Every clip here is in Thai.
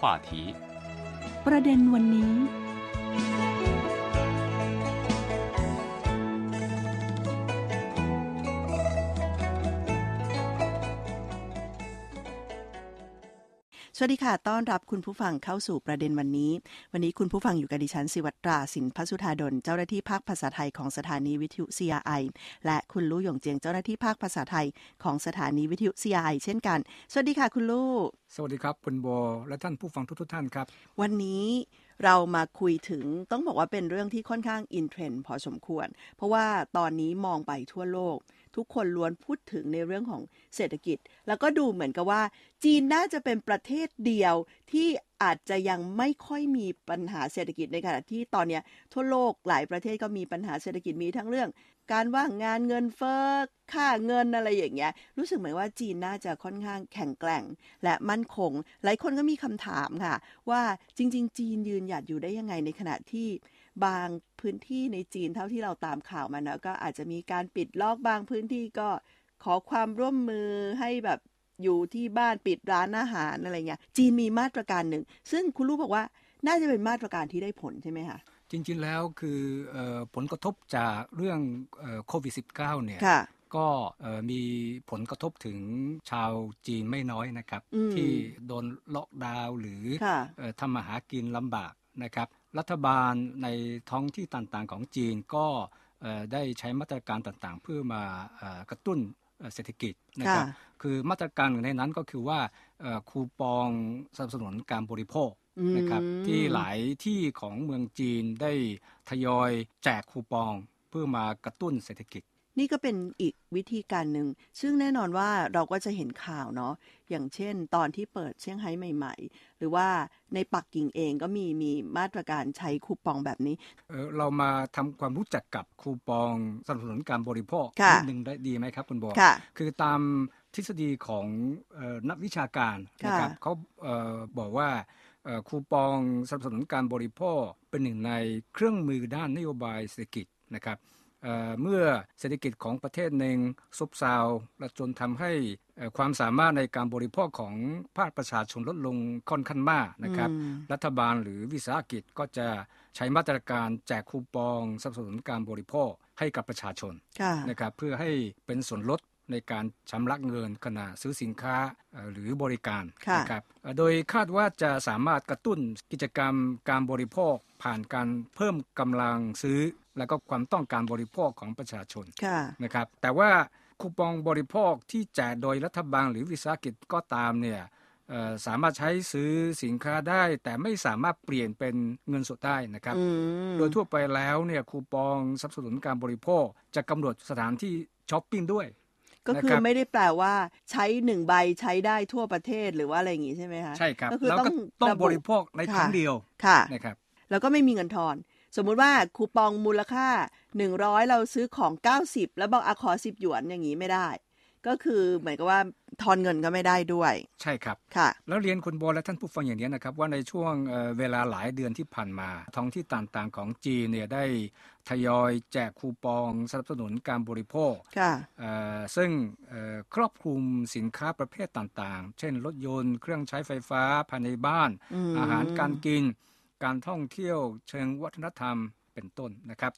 话题ประเด็นวันนี้ สวัสดีค่ะ ต้อนรับคุณผู้ฟังเข้าสู่ประเด็นวันนี้ วันนี้คุณผู้ฟังอยู่กับดิฉันสิวัตราสินพัสุธาดล เจ้าหน้าที่ภาคภาษาไทยของสถานีวิทยุ CRI และคุณลู่หยงเจียงเจ้าหน้าที่ภาคภาษาไทยของสถานีวิทยุ CRI เช่นกัน สวัสดีค่ะคุณลู่ สวัสดีครับคุณโบและท่านผู้ฟังทุกๆท่านครับ วันนี้เรามาคุยถึงต้องบอกว่าเป็นเรื่องที่ค่อนข้างอินเทรนด์พอสมควร เพราะว่าตอนนี้มองไปทั่วโลก ทุกคนล้วนพูดถึงในเรื่องของเศรษฐกิจ แล้วก็ดูเหมือนกับว่า จีนน่าจะเป็นประเทศเดียวที่อาจจะยังไม่ค่อยมีปัญหาเศรษฐกิจในขณะที่ตอนนี้ทั่วโลกหลายประเทศก็มีปัญหาเศรษฐกิจมีทั้งเรื่อง การว่างงานเงินเฟ้อค่าเงินอะไรอย่างเงี้ย รู้สึกเหมือนว่าจีนน่าจะค่อนข้างแข็งแกร่ง และมั่นคง หลายคนก็มีคำถามค่ะ ว่าจริง ๆ จีนยืนหยัดอยู่ได้ยังไงในขณะที่ บางพื้นที่ในจีนเท่าที่เราตามข่าวมานะก็อาจจะมีการปิดล็อกบางพื้นที่ก็ขอความร่วมมือให้แบบอยู่ที่บ้านปิดร้านอาหารอะไรเงี้ยจีนมีมาตรการหนึ่ง ซึ่งคุณรู้บอกว่าน่าจะเป็นมาตรการที่ได้ผลใช่ไหมคะจริงๆแล้วคือเออผลกระทบจากเรื่องเอ่อโควิด -19 เนี่ยค่ะก็เอ่อมีผลกระทบถึงชาวจีนไม่น้อยนะครับอืมที่โดนล็อกดาวน์หรือค่ะเอ่อทำมาหากินลำบากนะครับ รัฐบาลในท้องที่ต่างๆของจีนก็เอ่อได้ใช้มาตรการต่างๆ เพื่อมาเอ่อกระตุ้นเอ่อเศรษฐกิจนะครับค่ะคือมาตรการหนึ่งในนั้นก็คือว่าเอ่อคูปองสนับสนุนการบริโภคนะครับอืมที่หลายที่ของเมืองจีนได้ทยอยแจกคูปองเพื่อมากระตุ้นเศรษฐกิจ นี่ก็เป็นอีกวิธีการหนึ่ง ซึ่งแน่นอนว่าเราก็จะเห็นข่าวเนาะ อย่างเช่น ตอนที่เปิดเซี่ยงไฮ้ใหม่ ๆ หรือว่าในปักกิ่งเองก็มีมีมาตรการใช้คูปองแบบนี้ เอ่อเรามาทำความรู้จักกับคูปองสนับสนุนการบริโภคค่ะนิดหนึ่งได้ดีไหมครับคุณโบค่ะคือตามทฤษฎีของเออนักวิชาการนะครับค่ะเขาเออบอกว่าเอ่อคูปองสนับสนุนการบริโภคเป็นหนึ่งในเครื่องมือด้านนโยบายเศรษฐกิจนะครับ เอ่อเมื่อเศรษฐกิจของประเทศหนึ่งซบเซาและจนทำให้เอ่อความสามารถในการบริโภคของภาคประชาชนลดลงค่อนข้างมากนะครับอืมรัฐบาลหรือวิสาหกิจก็จะใช้มาตรการแจกคูปองสนับสนุนการบริโภคให้กับประชาชนค่ะนะครับเพื่อให้เป็นส่วนลด ในการชำระเงินขณะซื้อสินค้าเอ่อหรือบริการค่ะนะครับเอ่อโดยคาดว่าจะสามารถกระตุ้นกิจกรรมการบริโภค ผ่านการเพิ่มกำลังซื้อ และก็ความต้องการบริโภคของประชาชนค่ะนะครับแต่ว่าคูปองบริโภคที่แจกโดยรัฐบาลหรือวิสาหกิจก็ตามเนี่ยเอ่อสามารถใช้ซื้อสินค้าได้ แต่ไม่สามารถเปลี่ยนเป็นเงินสดได้นะครับอืมโดยทั่วไปแล้วเนี่ยคูปองสนับสนุนการบริโภคจะกำหนดสถานที่ช้อปปิ้งด้วย ก็คือนะครับไม่ได้แปลว่าใช้หนึ่งใบใช้ได้ทั่วประเทศหรือว่าอะไรอย่างงี้ใช่ไหมคะใช่ครับก็คือแล้วต้อก็งต้องะบริโภคในครั้งเดียวค่ะนะครับแล้วก็ไม่มีเงินทอน สมมุติว่าคูปองมูลค่า 100 เราซื้อของ 90 แล้วบอกอะขอ 10 หยวนอย่างนี้ไม่ได้ ก็คือเหมือนกับว่าทอนเงินก็ไม่ได้ด้วย ใช่ครับค่ะ แล้วเรียนคุณโบและท่านผู้ฟังอย่างนี้นะครับ ว่าในช่วงเอ่อเวลาหลายเดือนที่ผ่านมา ท้องที่ต่างๆของจีนเนี่ยได้ทยอยแจกคูปองสนับสนุนการบริโภคค่ะเอ่อซึ่งเอ่อครอบคลุมสินค้าประเภทต่างๆ เช่น รถยนต์เครื่องใช้ไฟฟ้าภายในบ้านอืมอาหารการกิน การท่องเที่ยวเชิงวัฒนธรรมเป็นต้นนะครับ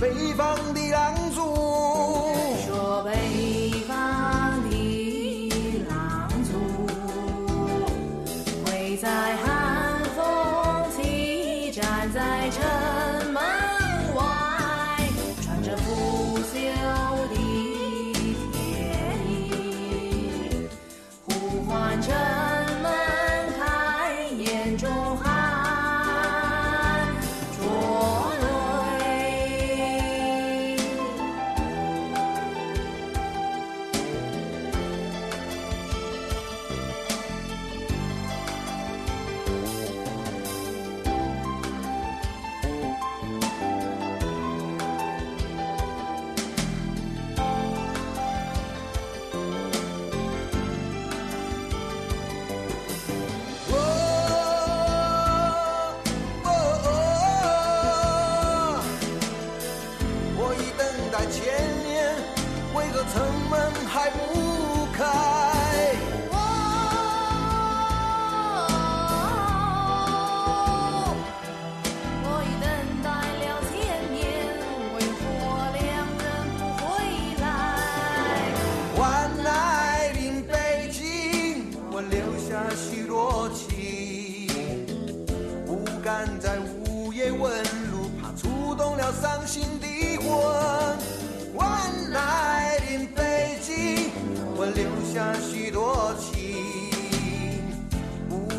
北方的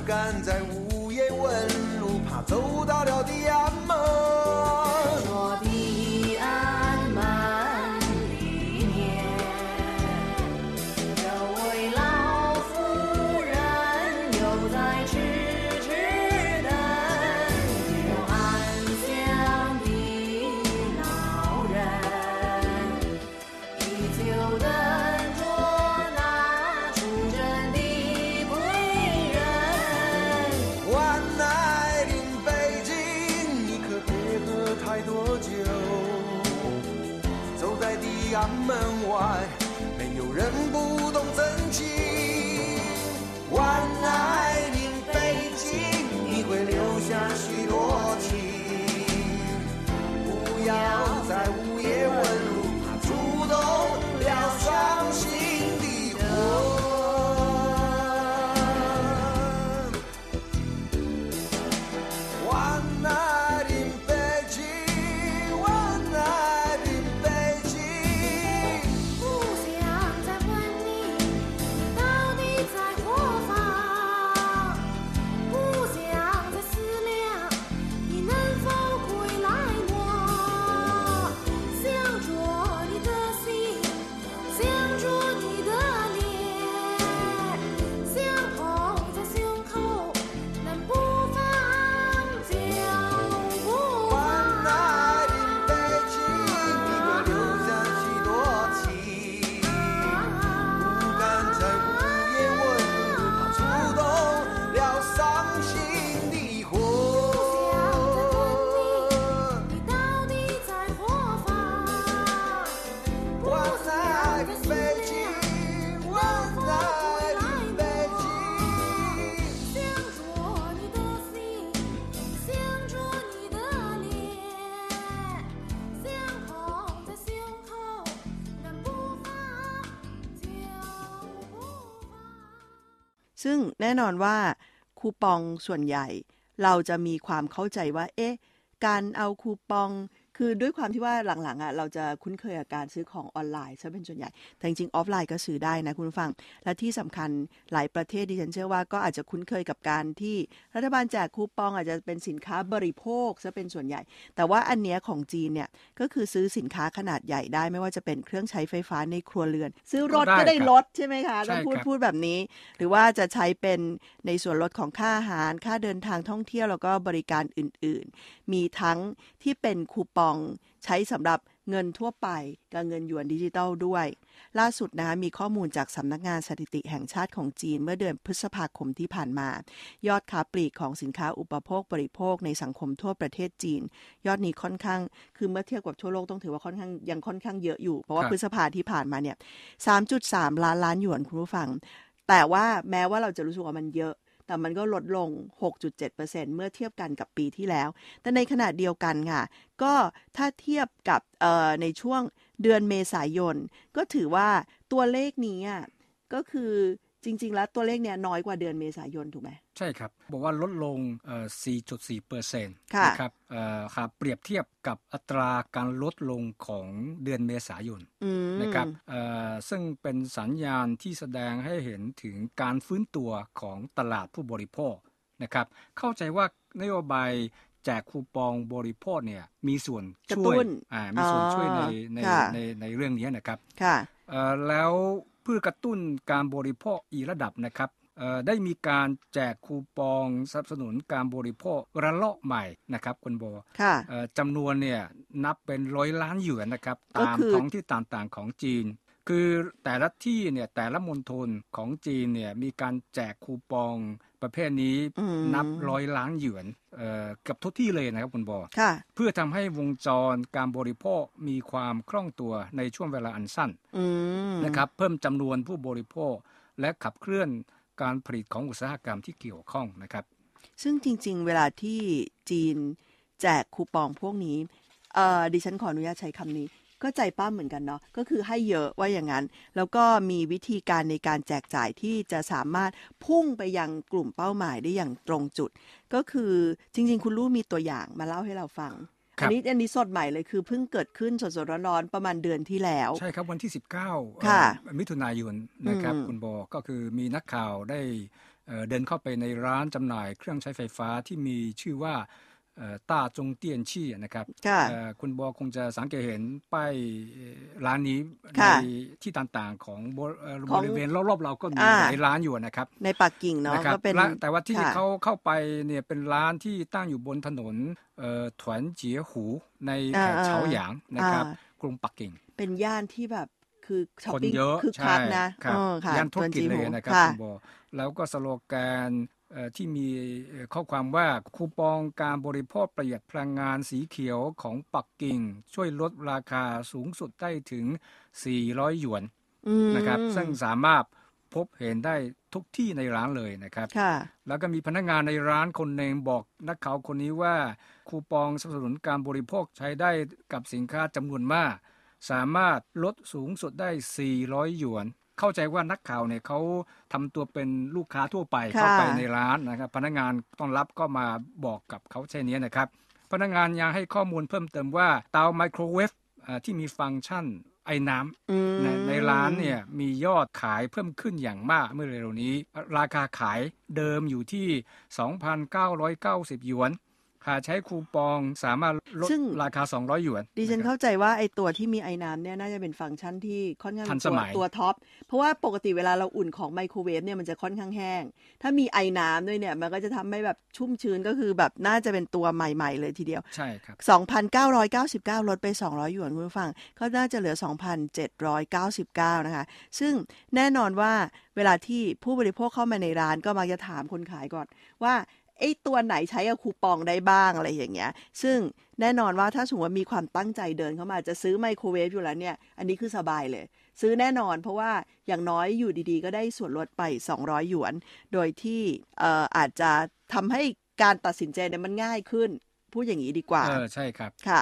敢在屋檐问路怕走到了地呀 แน่นอนว่าคูปองส่วนใหญ่ เราจะมีความเข้าใจว่า เอ๊ะ การเอาคูปอง คือด้วยความที่ว่าหลังๆอะเราจะคุ้นเคยกับการซื้อของออนไลน์ซะเป็นส่วนใหญ่ แต่จริงๆออฟไลน์ก็ซื้อได้นะคุณผู้ฟัง และที่สำคัญหลายประเทศดิฉันเชื่อว่าก็อาจจะคุ้นเคยกับการที่รัฐบาลแจกคูปองอาจจะเป็นสินค้าบริโภคซะเป็นส่วนใหญ่ แต่ว่าอันเนี้ยของจีนเนี่ยก็คือซื้อสินค้าขนาดใหญ่ได้ ไม่ว่าจะเป็นเครื่องใช้ไฟฟ้าในครัวเรือน ซื้อรถก็ก็ได้ได้ครับลดใช่ไหมคะต้องพูดใช่ครับพูดแบบนี้ หรือว่าจะใช้เป็นในส่วนลดของค่าอาหาร ค่าเดินทางท่องเที่ยวแล้วก็บริการอื่น ๆ มีทั้งที่เป็นคูปองใช้สำหรับเงินทั่วไปกับเงินหยวนดิจิตอลด้วย ล่าสุดนะคะมีข้อมูลจากสำนักงานสถิติแห่งชาติของจีนเมื่อเดือนพฤษภาคมที่ผ่านมา ยอดค้าปลีกของสินค้าอุปโภคบริโภคในสังคมทั่วประเทศจีน ยอดนี้ค่อนข้างคือเมื่อเทียบกับทั่วโลกต้องถือว่าค่อนข้างยังค่อนข้างเยอะอยู่ เพราะว่าพฤษภาที่ผ่านมาเนี่ย 3.3 ล้านล้านหยวนคุณผู้ฟัง แต่ว่าแม้ว่าเราจะรู้สึกว่ามันเยอะ แต่มันก็ลดลง 6.7%เมื่อเทียบกันกับปีที่แล้ว แต่ในขณะเดียวกันค่ะ ก็ถ้าเทียบกับในช่วงเดือนเมษายน ก็ถือว่าตัวเลขนี้อะก็คือ จริง ๆ แล้วตัวเลขเนี่ยน้อยกว่าเดือนเมษายนถูกไหมใช่ครับ บอกว่าลดลงเอ่อ4.4เปอร์เซ็นต์ค่ะนะครับเอ่อครับเปรียบเทียบกับอัตราการลดลงของเดือนเมษายนอืมนะครับเอ่อซึ่งเป็นสัญญาณที่แสดงให้เห็นถึงการฟื้นตัวของตลาดผู้บริโภคนะครับเข้าใจว่านโยบายแจกคูปองบริโภคเนี่ยมีส่วนกระช่ตุ้วยนอ่ามีส่วนอ๋อช่วยในในค่ะในในเรื่องนี้นะครับค่ะเอ่อแล้ว เพื่อกระตุ้นการบริโภคอีกระดับนะครับเอ่อได้มีการแจกคูปองสนับสนุนการบริโภคระลอกใหม่นะครับคุณโบค่ะเอ่อจำนวนเนี่ยนับเป็นร้อยล้านหยวนนะครับก็ตามคือท้องที่ต่างๆของจีน คือแต่ละที่เนี่ยแต่ละมณฑลของจีนเนี่ยมีการแจกคูปอง ประเภทนี้อืมนับร้อยล้านหยวนเอ่อเกับทุกที่เลยนะครับคุณโบค่ะเพื่อทำให้วงจรการบริโภคมีความคล่องตัวในช่วงเวลาอันสั้นอืมนะครับเพิ่มจำนวนผู้บริโภคและขับเคลื่อนการผลิตของอุตสาหกรรมที่เกี่ยวข้องนะครับ ซึ่งจริง ๆ เวลาที่จีนแจกคูปองพวกนี้เอ่อดิฉันขออนุญาตใช้คำนี้ ก็ใจป้าเหมือนกันเนาะก็คือให้เยอะว่าอย่างนั้น แล้วก็มีวิธีการในการแจกจ่ายที่จะสามารถพุ่งไปยังกลุ่มเป้าหมายได้อย่างตรงจุด ก็คือจริง ๆ คุณลูกมีตัวอย่างมาเล่าให้เราฟังครับอันี้อันนี้สดใหม่เลยคือเพิ่งเกิดขึ้นสดๆร้อนๆประมาณเดือนที่แล้ว ใช่ครับวันที่ 19เอ่อค่ะมิถุนายนนะครับอืมคุณโบก็คือมีนักข่าวได้เอ่อเดินเข้าไปในร้านจำหน่ายเครื่องใช้ไฟฟ้าที่มีชื่อว่าเอ่อ ต้าจงเตี้ยนชี่นะครับค่ะเอ่อคุณโบคงจะสังเกตเห็นป้ายเอ่อร้านนี้ในค่ะที่ต่างๆของบริเอ่อของบริเวณรอบๆเราก็มีอ่าหลายร้านอยู่นะครับ ในปักกิ่งเนาะนะครับก็เป็นร้านแต่ว่าที่ค่ะเขาเข้าไปเนี่ยเป็นร้านที่ตั้งอยู่บนถนนเอ่อถวนเจียหูในแถบอ่าเฉาหยางนะครับอ่กรุงปักกิ่ง เป็นย่านที่แบบคือช้อปคนปิ้งเยอะคือคักนะครับเออค่ะย่านธุรกิจตัเลวยจีนะครับค่ะคุณโบแล้วก็สโลแกนเอ่อ ที่มีเอ่อข้อความว่าคูปองการบริโภคประหยัดพลังงานสีเขียวของปักกิ่ง ช่วยลดราคาสูงสุดได้ถึง 400 หยวนอืมนะครับ ซึ่งสามารถพบเห็นได้ทุกที่ในร้านเลยนะครับค่ะแล้วก็มีพนักงานในร้านคนหนึ่งบอกนักข่าวคนนี้ว่า คูปองสนับสนุนการบริโภคใช้ได้กับสินค้าจำนวนมาก สามารถลดสูงสุดได้ 400 หยวน เข้าใจว่านักข่าวเนี่ยเขาทำตัวเป็นลูกค้าทั่วไปค่ะเข้าไปในร้านนะครับพนักงานต้อนรับก็มาบอกกับเขาเช่นนี้นะครับ พนักงานยังให้ข้อมูลเพิ่มเติมว่าเตาไมโครเวฟเอ่อที่มีฟังก์ชันไอ้น้ำอืมในในร้านเนี่ยมียอดขายเพิ่มขึ้นอย่างมากเมื่อเร็วๆนี้ ราคาขายเดิมอยู่ที่ 2,990 หยวน หากใช้คูปองสามารถลดซึ่งราคา 200 หยวน ดิฉันนะครับเข้าใจว่าไอตัวที่มีไอ้น้ำเนี่ยน่าจะเป็นฟังก์ชันที่ค่อนข้างทันสตัวมัยตัวท็อป เพราะว่าปกติเวลาเราอุ่นของไมโครเวฟเนี่ยมันจะค่อนข้างแห้ง ถ้ามีไอ้น้ำด้วยเนี่ย มันก็จะทำให้แบบชุ่มชื้นก็คือแบบน่าจะเป็นตัวใหม่ๆเลยทีเดียว ใช่ครับ 2,999 ลดไป 200 หยวนคุณผู้ฟัง ก็น่าจะเหลือ 2,799 นะคะ ซึ่งแน่นอนว่าเวลาที่ผู้บริโภคเข้ามาในร้านก็มักจะถามคนขายก่อนว่า ไอ้ตัวไหนใช้กับคูปองได้บ้างอะไรอย่างเงี้ย ซึ่งแน่นอนว่าถ้าสมมติว่ามีความตั้งใจเดินเข้ามาจะซื้อไมโครเวฟอยู่แล้วเนี่ย อันนี้คือสบายเลย ซื้อแน่นอนเพราะว่าอย่างน้อยอยู่ดีๆ ก็ได้ส่วนลดไป 200 หยวน โดยที่เอ่ออาจจะทำให้การตัดสินใจเนี่ยมันง่ายขึ้น พูดอย่างนี้ดีกว่า เออ ใช่ครับ ค่ะ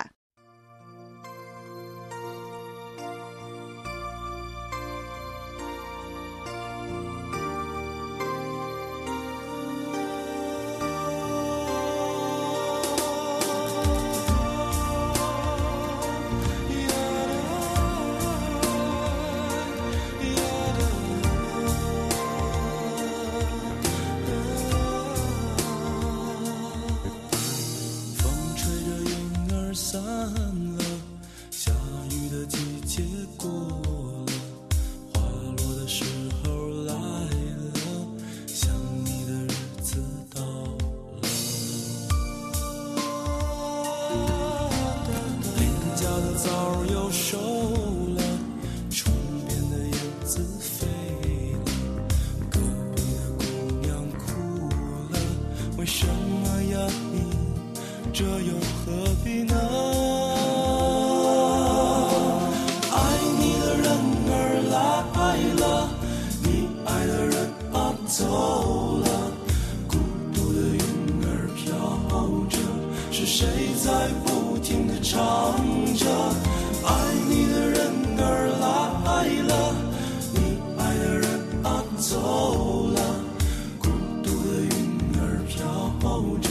抱着，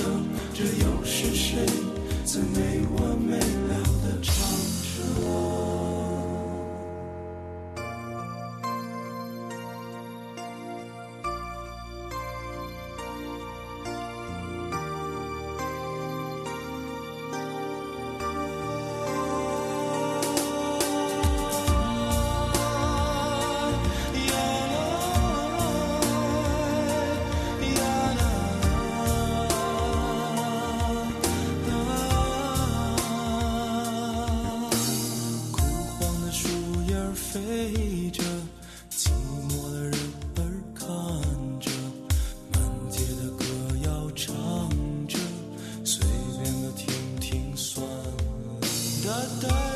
这又是谁在没完没了的唱着？not dirty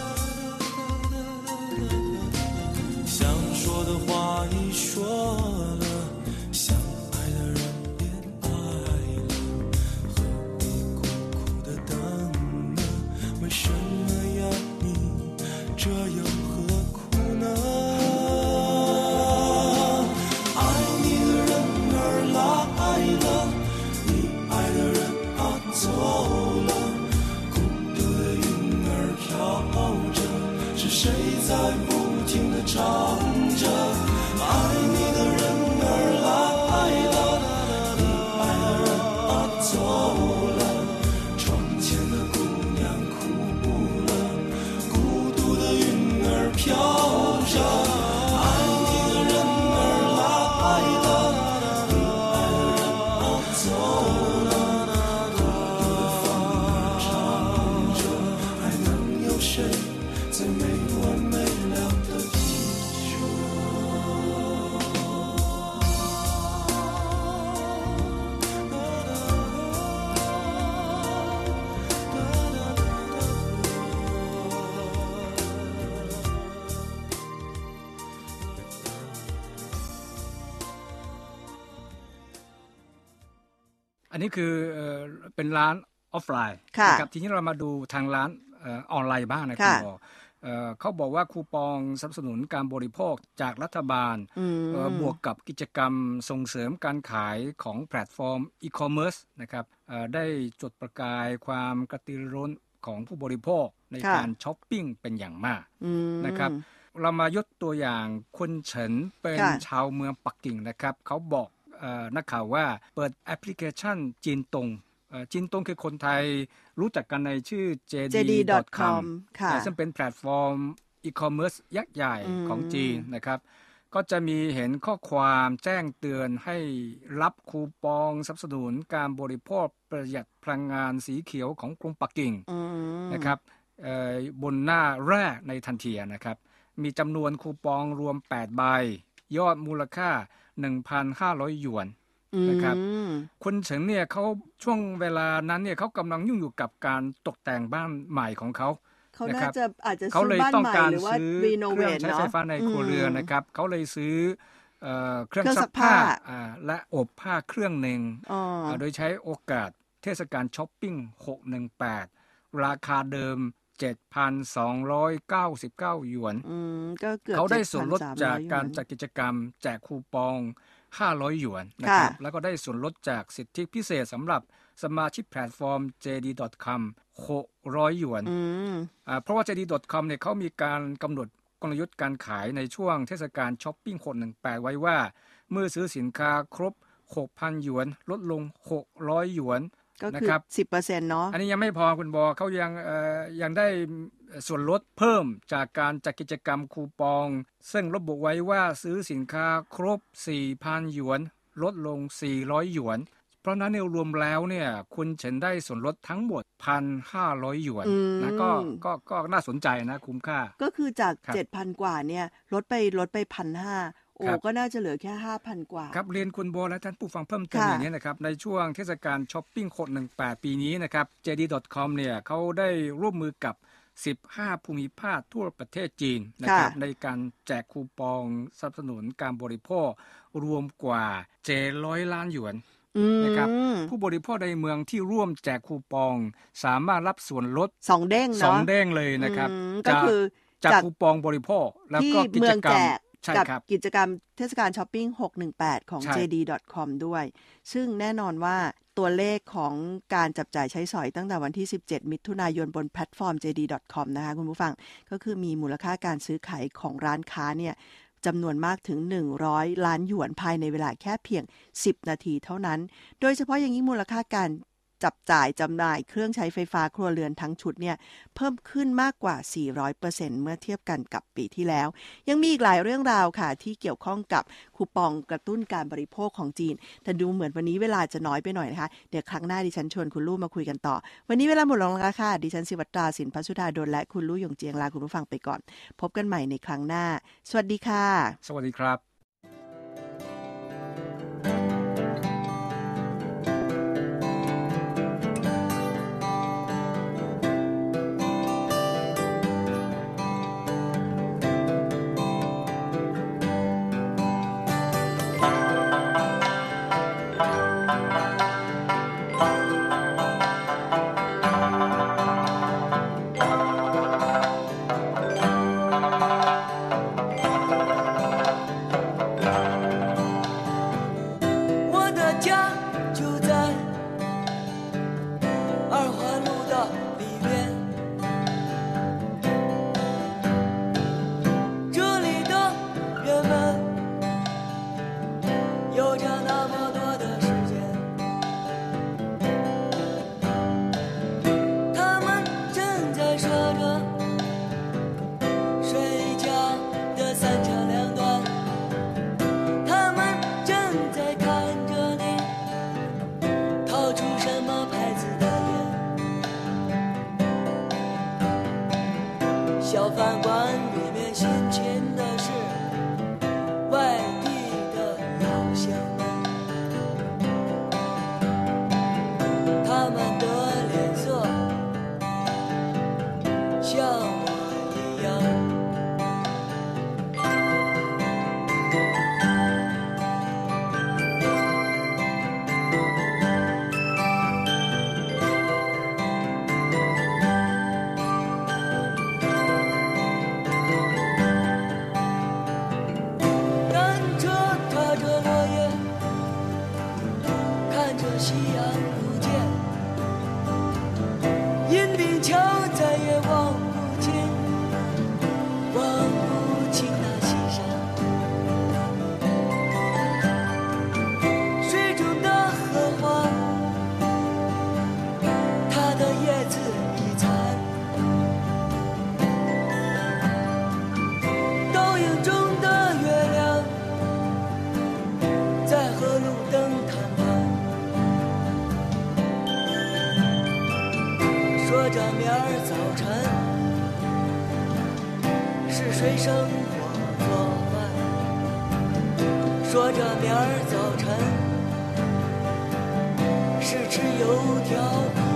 ร้านออฟไลน์ค่ะนะครับทีนี้เรามาดูทางร้านเออออนไลน์บ้างนะคุณค่ะบอกเอ่อเขาบอกว่าคูปองสนับสนุนการบริโภคจากรัฐบาลอืมเอ่อบวกกับกิจกรรมส่งเสริมการขายของแพลตฟอร์มอีคอมเมิร์ซนะครับเอ่อได้จุดประกายความกระตือรือร้นของผู้บริโภคในค่ะการช้อปปิ้งเป็นอย่างมากอืมนะครับเรามายกตัวอย่างคุณเฉินเป็นค่ะชาวเมืองปักกิ่งนะครับ เขาบอกเออนักข่าวว่าเปิดแอปพลิเคชันจีนตงเอ่อ จีนตงคือคนไทยรู้จักกันในชื่อ JD.com ค่ะอ่าซึ่งเป็นแพลตฟอร์มอีคอมเมิร์ซยักษ์ใหญ่อืมของจีนนะครับ ก็จะมีเห็นข้อความแจ้งเตือนให้รับคูปองสนับสนุนการบริโภคประหยัดพลังงานสีเขียวของกรุงปักกิ่งอืมนะครับเอ่อบนหน้าแรกในทันทีนะครับ มีจำนวนคูปองรวม 8 ใบ ยอดมูลค่า 1,500 หยวน นะครับอืมคุณเฉิงเนี่ยเขาช่วงเวลานั้นเนี่ยเขากำลังยุ่งอยู่กับการตกแต่งบ้านใหม่ของเขาเขานะครัน่าบจะอาจจะเขาซื้อเลยบ้านต้องใหม่การหรือว่าซื้อรีโนเคเวรื่องทใช้เนาะไฟฟ้าในครัวเรือนมนะครับเขาเลยซื้อเอ่อเครื่องเครื่องซัซักกผ้าผ้าอ่าและอบผ้าเครื่องหนึ่งอ๋ออ่าโดยใช้โอกาสเทศกาลช้อปปิ้ง 618 ราคาเดิม 7,299 หยวนอืมก็เกือบเขาได้ส่วนลดจาก7,300การหยวนจัดกิจกรรม แจกคูปอง 500 หยวนนะครับค่ะแล้วก็ได้ส่วนลดจากสิทธิพิเศษสำหรับสมาชิกแพลตฟอร์ม JD.com 600 หยวนอืมอ่าเพราะว่า JD.com เนี่ยเขามีการกำหนดกลยุทธ์การขายในช่วงเทศกาลช้อปปิ้ง618ไว้ว่า เมื่อซื้อสินค้าครบ 6,000 หยวน ลดลง 600 หยวนก็นะคือครับ10%เนาะอันนี้ยังไม่พอคุณบอเขายังเอ่อยังได้ ส่วนลดเพิ่มจากการจัดกิจกรรมคูปอง ซึ่งระบุไว้ว่าซื้อสินค้าครบ 4,000 หยวน ลดลง 400 หยวน เพราะนั้นเนี่ยรวมแล้วเนี่ยคุณจะได้ส่วนลดทั้งหมด 1,500 หยวนอืมนะก็ก็ก็น่าสนใจนะคุ้มค่า ก็คือจากครับ7,000 กว่าเนี่ยลดไปลดไปพันห้าโอ้ครับก็น่าจะเหลือแค่ 5,000 กว่า ครับ เรียนคุณโบและท่านผู้ฟังเพิ่มเติมค่ะอย่างนี้นะครับ ในช่วงเทศกาลช้อปปิ้งโคด18 ปีนี้นะครับ JD.com เนี่ยเขาได้ร่วมมือกับ 15 ภูมิภาคทั่วประเทศจีนนะครับในการแจกคูปองสนับสนุนการบริโภครวมกว่า 700 ล้านหยวนอืมนะครับผู้บริโภคในเมืองที่ร่วมแจกคูปอง สามารถรับส่วนลดสองเด้งสองเนาะเด้งเลยนะครับอืมก็จากคือจากจากคูปองบริโภคแล้วที่ก็กิเมืจองกรรแจม กใช่กับครับกิจกรรมเทศกาลช้อปปิ้ง 618 ของใช่ JD.com ด้วย ซึ่งแน่นอนว่าตัวเลขของการจับจ่ายใช้สอยตั้งแต่วันที่ 17 มิถุนายนบนแพลตฟอร์ม JD.com นะคะคุณผู้ฟัง ก็คือมีมูลค่าการซื้อขายของร้านค้าเนี่ยจำนวนมากถึง 100 ล้านหยวนภายในเวลาแค่เพียง 10 นาทีเท่านั้น โดยเฉพาะอย่างยิ่งมูลค่าการ จับจ่ายจำหน่ายเครื่องใช้ไฟฟ้าครัวเรือนทั้งชุดเนี่ยเพิ่มขึ้นมากกว่า 400%เมื่อเทียบกันกับปีที่แล้ว ยังมีอีกหลายเรื่องราวค่ะ ที่เกี่ยวข้องกับคูปองกระตุ้นการบริโภคของจีน แต่ดูเหมือนวันนี้เวลาจะน้อยไปหน่อยนะคะ เดี๋ยวครั้งหน้าดิฉันชวนคุณลู่มาคุยกันต่อ วันนี้เวลาหมดลงแล้วค่ะ ดิฉันสิวัตราสินพัชสุธาดลและคุณลู่หยงเจียงลาคุณผู้ฟังไปก่อน พบกันใหม่ในครั้งหน้า สวัสดีค่ะ สวัสดีครับ 어. 是谁生火做饭，说着明儿早晨是吃油条。